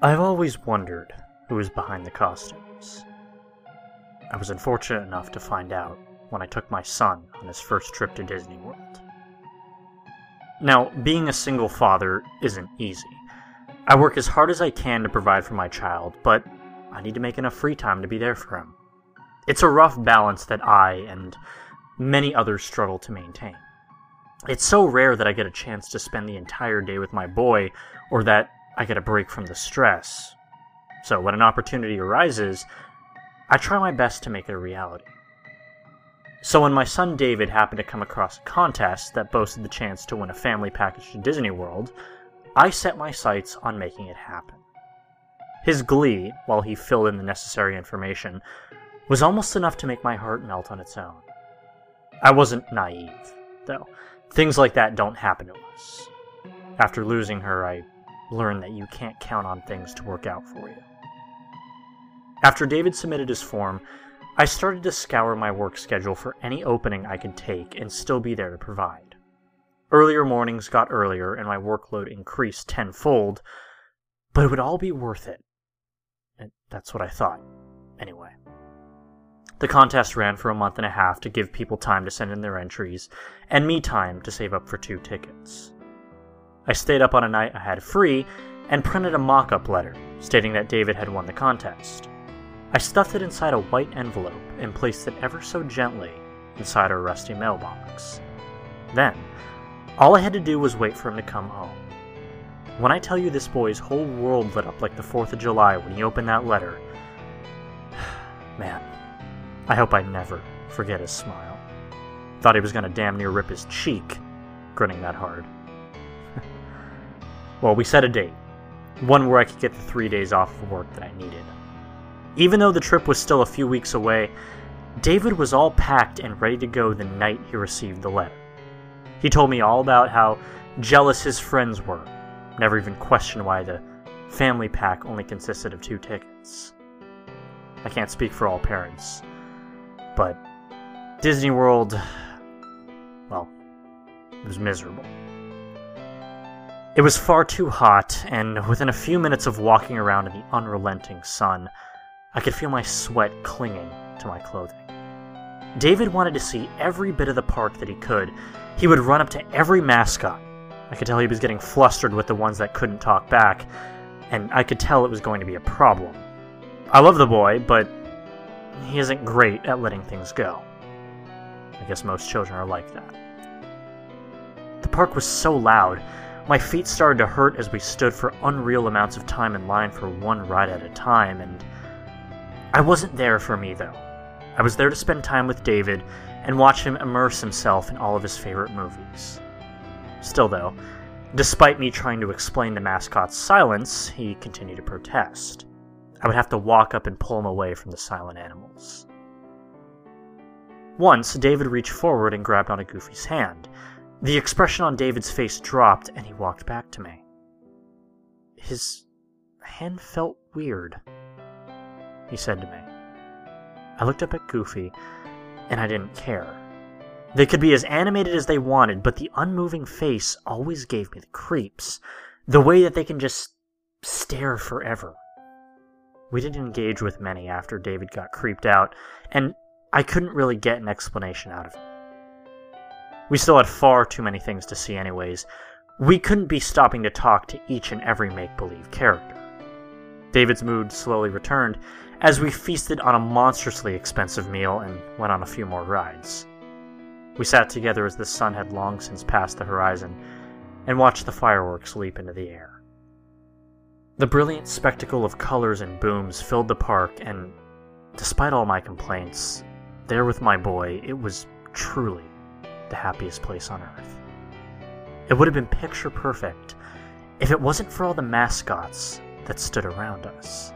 I've always wondered who was behind the costumes. I was unfortunate enough to find out when I took my son on his first trip to Disney World. Now, being a single father isn't easy. I work as hard as I can to provide for my child, but I need to make enough free time to be there for him. It's a rough balance that I and many others struggle to maintain. It's so rare that I get a chance to spend the entire day with my boy, or that I get a break from the stress. So when an opportunity arises, I try my best to make it a reality. So when my son David happened to come across a contest that boasted the chance to win a family package to Disney World, I set my sights on making it happen. His glee, while he filled in the necessary information, was almost enough to make my heart melt on its own. I wasn't naive, though. Things like that don't happen to us. After losing her, I learn that you can't count on things to work out for you. After David submitted his form, I started to scour my work schedule for any opening I could take and still be there to provide. Earlier mornings got earlier and my workload increased tenfold, but it would all be worth it. And that's what I thought, anyway. The contest ran for a month and a half to give people time to send in their entries, and me time to save up for two tickets. I stayed up on a night I had free and printed a mock up letter stating that David had won the contest. I stuffed it inside a white envelope and placed it ever so gently inside our rusty mailbox. Then, all I had to do was wait for him to come home. When I tell you this boy's whole world lit up like the 4th of July when he opened that letter, man, I hope I never forget his smile. Thought he was gonna damn near rip his cheek, grinning that hard. Well, we set a date, one where I could get the three days off of work that I needed. Even though the trip was still a few weeks away, David was all packed and ready to go the night he received the letter. He told me all about how jealous his friends were, never even questioned why the family pack only consisted of two tickets. I can't speak for all parents, but Disney World, well, it was miserable. It was far too hot, and within a few minutes of walking around in the unrelenting sun, I could feel my sweat clinging to my clothing. David wanted to see every bit of the park that he could. He would run up to every mascot. I could tell he was getting flustered with the ones that couldn't talk back, and I could tell it was going to be a problem. I love the boy, but he isn't great at letting things go. I guess most children are like that. The park was so loud, my feet started to hurt as we stood for unreal amounts of time in line for one ride at a time, and I wasn't there for me though. I was there to spend time with David and watch him immerse himself in all of his favorite movies. Still though, despite me trying to explain the mascot's silence, he continued to protest. I would have to walk up and pull him away from the silent animals. Once, David reached forward and grabbed on onto Goofy's hand, the expression on David's face dropped and he walked back to me. His hand felt weird, he said to me. I looked up at Goofy, and I didn't care. They could be as animated as they wanted, but the unmoving face always gave me the creeps. The way that they can just stare forever. We didn't engage with many after David got creeped out, and I couldn't really get an explanation out of him. We still had far too many things to see, anyways. We couldn't be stopping to talk to each and every make believe character. David's mood slowly returned as we feasted on a monstrously expensive meal and went on a few more rides. We sat together as the sun had long since passed the horizon and watched the fireworks leap into the air. The brilliant spectacle of colors and booms filled the park, and despite all my complaints, there with my boy, it was truly the happiest place on earth. It would have been picture perfect if it wasn't for all the mascots that stood around us.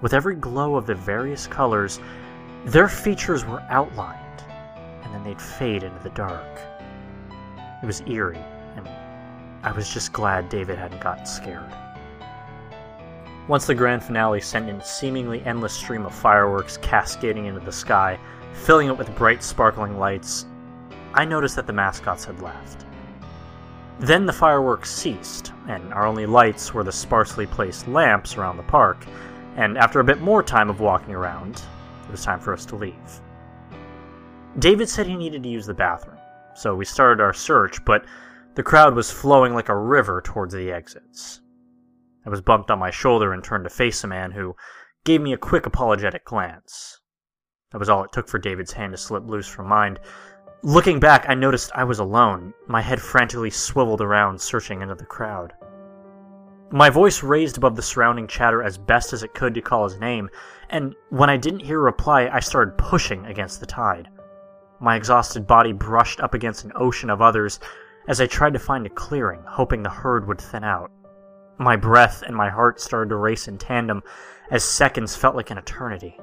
With every glow of the various colors, their features were outlined, and then they'd fade into the dark. It was eerie, and I was just glad David hadn't gotten scared. Once the grand finale sent in a seemingly endless stream of fireworks cascading into the sky, filling it with bright, sparkling lights, I noticed that the mascots had left. Then the fireworks ceased, and our only lights were the sparsely placed lamps around the park, and after a bit more time of walking around, it was time for us to leave. David said he needed to use the bathroom, so we started our search, but the crowd was flowing like a river towards the exits. I was bumped on my shoulder and turned to face a man who gave me a quick apologetic glance. That was all it took for David's hand to slip loose from mine, Looking back, I noticed I was alone, my head frantically swiveled around, searching into the crowd. My voice raised above the surrounding chatter as best as it could to call his name, and when I didn't hear a reply, I started pushing against the tide. My exhausted body brushed up against an ocean of others as I tried to find a clearing, hoping the herd would thin out. My breath and my heart started to race in tandem as seconds felt like an eternity.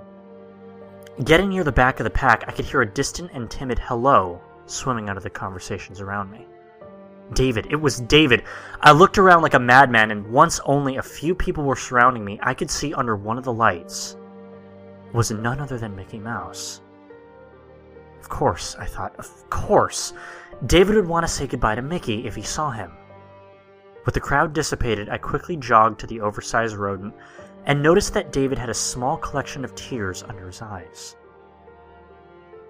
Getting near the back of the pack, I could hear a distant and timid hello swimming out of the conversations around me. David. It was David. I looked around like a madman, and once only a few people were surrounding me, I could see under one of the lights was none other than Mickey Mouse. Of course, I thought, of course. David would want to say goodbye to Mickey if he saw him. With the crowd dissipated, I quickly jogged to the oversized rodent and noticed that David had a small collection of tears under his eyes.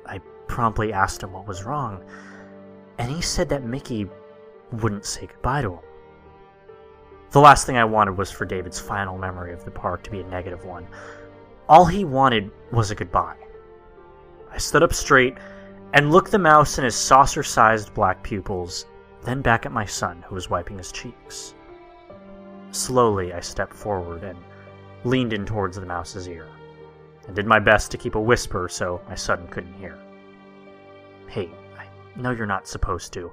I promptly asked him what was wrong, and he said that Mickey wouldn't say goodbye to him. The last thing I wanted was for David's final memory of the park to be a negative one. All he wanted was a goodbye. I stood up straight and looked the mouse in his saucer sized black pupils, then back at my son, who was wiping his cheeks. Slowly, I stepped forward and leaned in towards the mouse's ear. I did my best to keep a whisper so my son couldn't hear. Hey, I know you're not supposed to,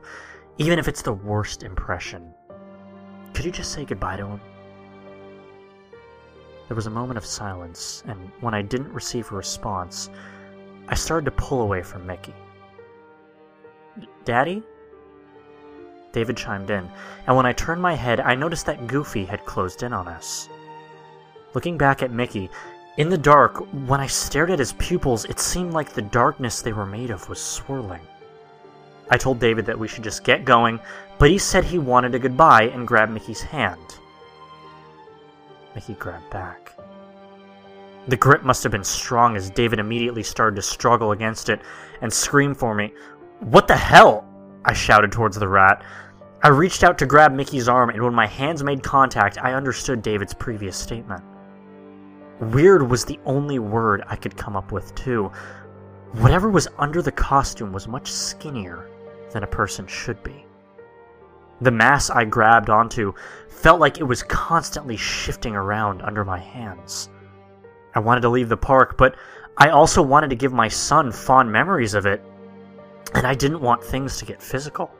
even if it's the worst impression. Could you just say goodbye to him? There was a moment of silence, and when I didn't receive a response, I started to pull away from Mickey. Daddy? David chimed in, and when I turned my head, I noticed that Goofy had closed in on us. Looking back at Mickey, in the dark, when I stared at his pupils, it seemed like the darkness they were made of was swirling. I told David that we should just get going, but he said he wanted a goodbye and grabbed Mickey's hand. Mickey grabbed back. The grip must have been strong as David immediately started to struggle against it and scream for me. What the hell? I shouted towards the rat. I reached out to grab Mickey's arm, and when my hands made contact, I understood David's previous statement. Weird was the only word I could come up with, too. Whatever was under the costume was much skinnier than a person should be. The mass I grabbed onto felt like it was constantly shifting around under my hands. I wanted to leave the park, but I also wanted to give my son fond memories of it, and I didn't want things to get physical.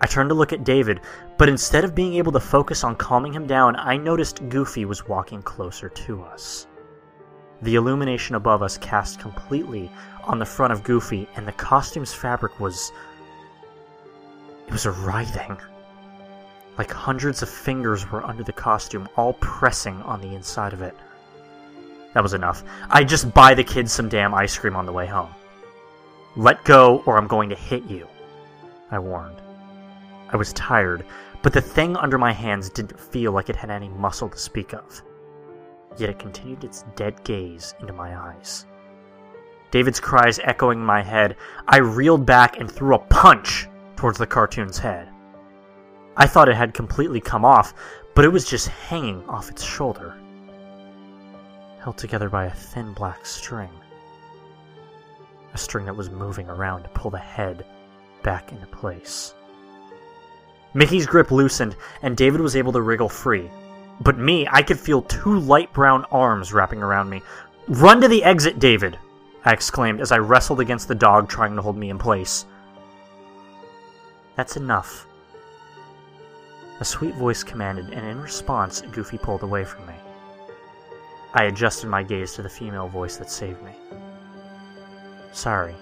I turned to look at David, but instead of being able to focus on calming him down, I noticed Goofy was walking closer to us. The illumination above us cast completely on the front of Goofy, and the costume's fabric was. It was a writhing. Like hundreds of fingers were under the costume, all pressing on the inside of it. That was enough. I just buy the kids some damn ice cream on the way home. Let go, or I'm going to hit you, I warned. I was tired, but the thing under my hands didn't feel like it had any muscle to speak of. Yet it continued its dead gaze into my eyes. David's cries echoing in my head, I reeled back and threw a punch towards the cartoon's head. I thought it had completely come off, but it was just hanging off its shoulder, held together by a thin black string. A string that was moving around to pull the head back into place. Mickey's grip loosened, and David was able to wriggle free. But me, I could feel two light brown arms wrapping around me. Run to the exit, David! I exclaimed as I wrestled against the dog trying to hold me in place. That's enough. A sweet voice commanded, and in response, Goofy pulled away from me. I adjusted my gaze to the female voice that saved me. Sorry.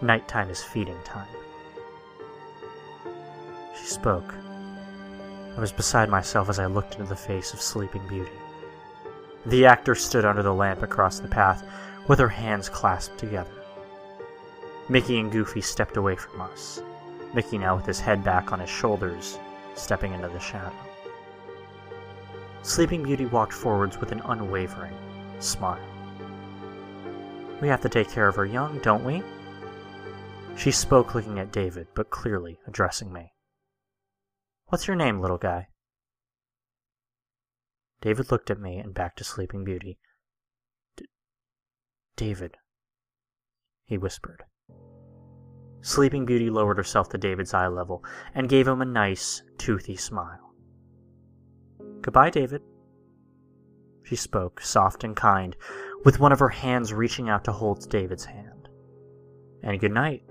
Nighttime is feeding time. She spoke. I was beside myself as I looked into the face of Sleeping Beauty. The actor stood under the lamp across the path, with her hands clasped together. Mickey and Goofy stepped away from us. Mickey now with his head back on his shoulders, stepping into the shadow. Sleeping Beauty walked forwards with an unwavering smile. We have to take care of our young, don't we? She spoke looking at David, but clearly addressing me. What's your name, little guy? David looked at me and back to Sleeping Beauty. David, he whispered. Sleeping Beauty lowered herself to David's eye level and gave him a nice, toothy smile. Goodbye, David. She spoke, soft and kind, with one of her hands reaching out to hold David's hand. And good night.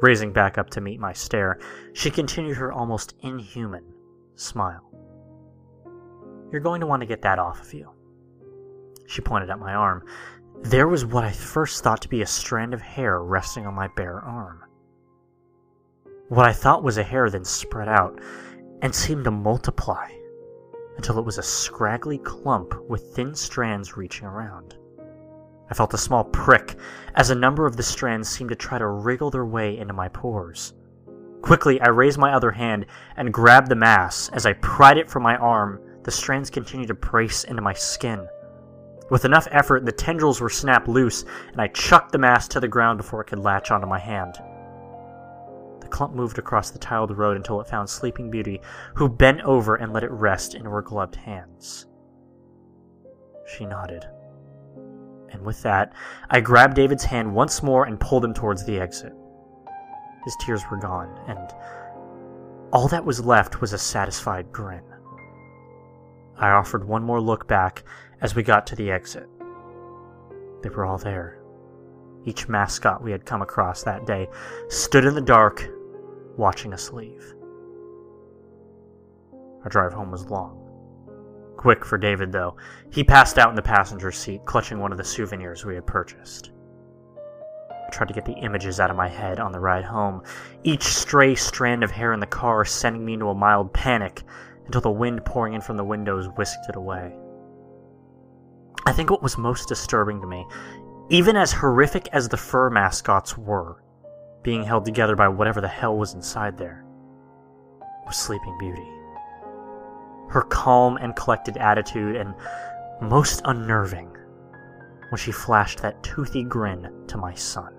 Raising back up to meet my stare, she continued her almost inhuman smile. You're going to want to get that off of you. She pointed at my arm. There was what I first thought to be a strand of hair resting on my bare arm. What I thought was a hair then spread out and seemed to multiply until it was a scraggly clump with thin strands reaching around. I felt a small prick as a number of the strands seemed to try to wriggle their way into my pores. Quickly, I raised my other hand and grabbed the mass. As I pried it from my arm, the strands continued to brace into my skin. With enough effort, the tendrils were snapped loose, and I chucked the mass to the ground before it could latch onto my hand. The clump moved across the tiled road until it found Sleeping Beauty, who bent over and let it rest in her gloved hands. She nodded and with that, I grabbed David's hand once more and pulled him towards the exit. His tears were gone, and all that was left was a satisfied grin. I offered one more look back as we got to the exit. They were all there. Each mascot we had come across that day stood in the dark, watching us leave. Our drive home was long. Quick for David, though. He passed out in the passenger seat, clutching one of the souvenirs we had purchased. I tried to get the images out of my head on the ride home, each stray strand of hair in the car sending me into a mild panic until the wind pouring in from the windows whisked it away. I think what was most disturbing to me, even as horrific as the fur mascots were, being held together by whatever the hell was inside there, was Sleeping Beauty her calm and collected attitude, and most unnerving when she flashed that toothy grin to my son.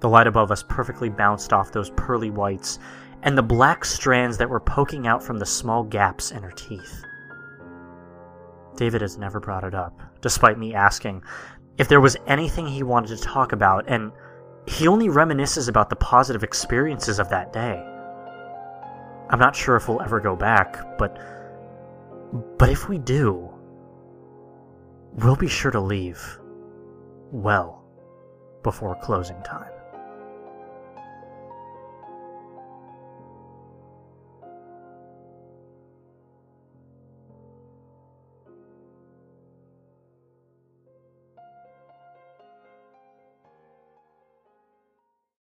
The light above us perfectly bounced off those pearly whites and the black strands that were poking out from the small gaps in her teeth. David has never brought it up, despite me asking if there was anything he wanted to talk about, and he only reminisces about the positive experiences of that day. I'm not sure if we'll ever go back, but. But if we do, we'll be sure to leave well before closing time.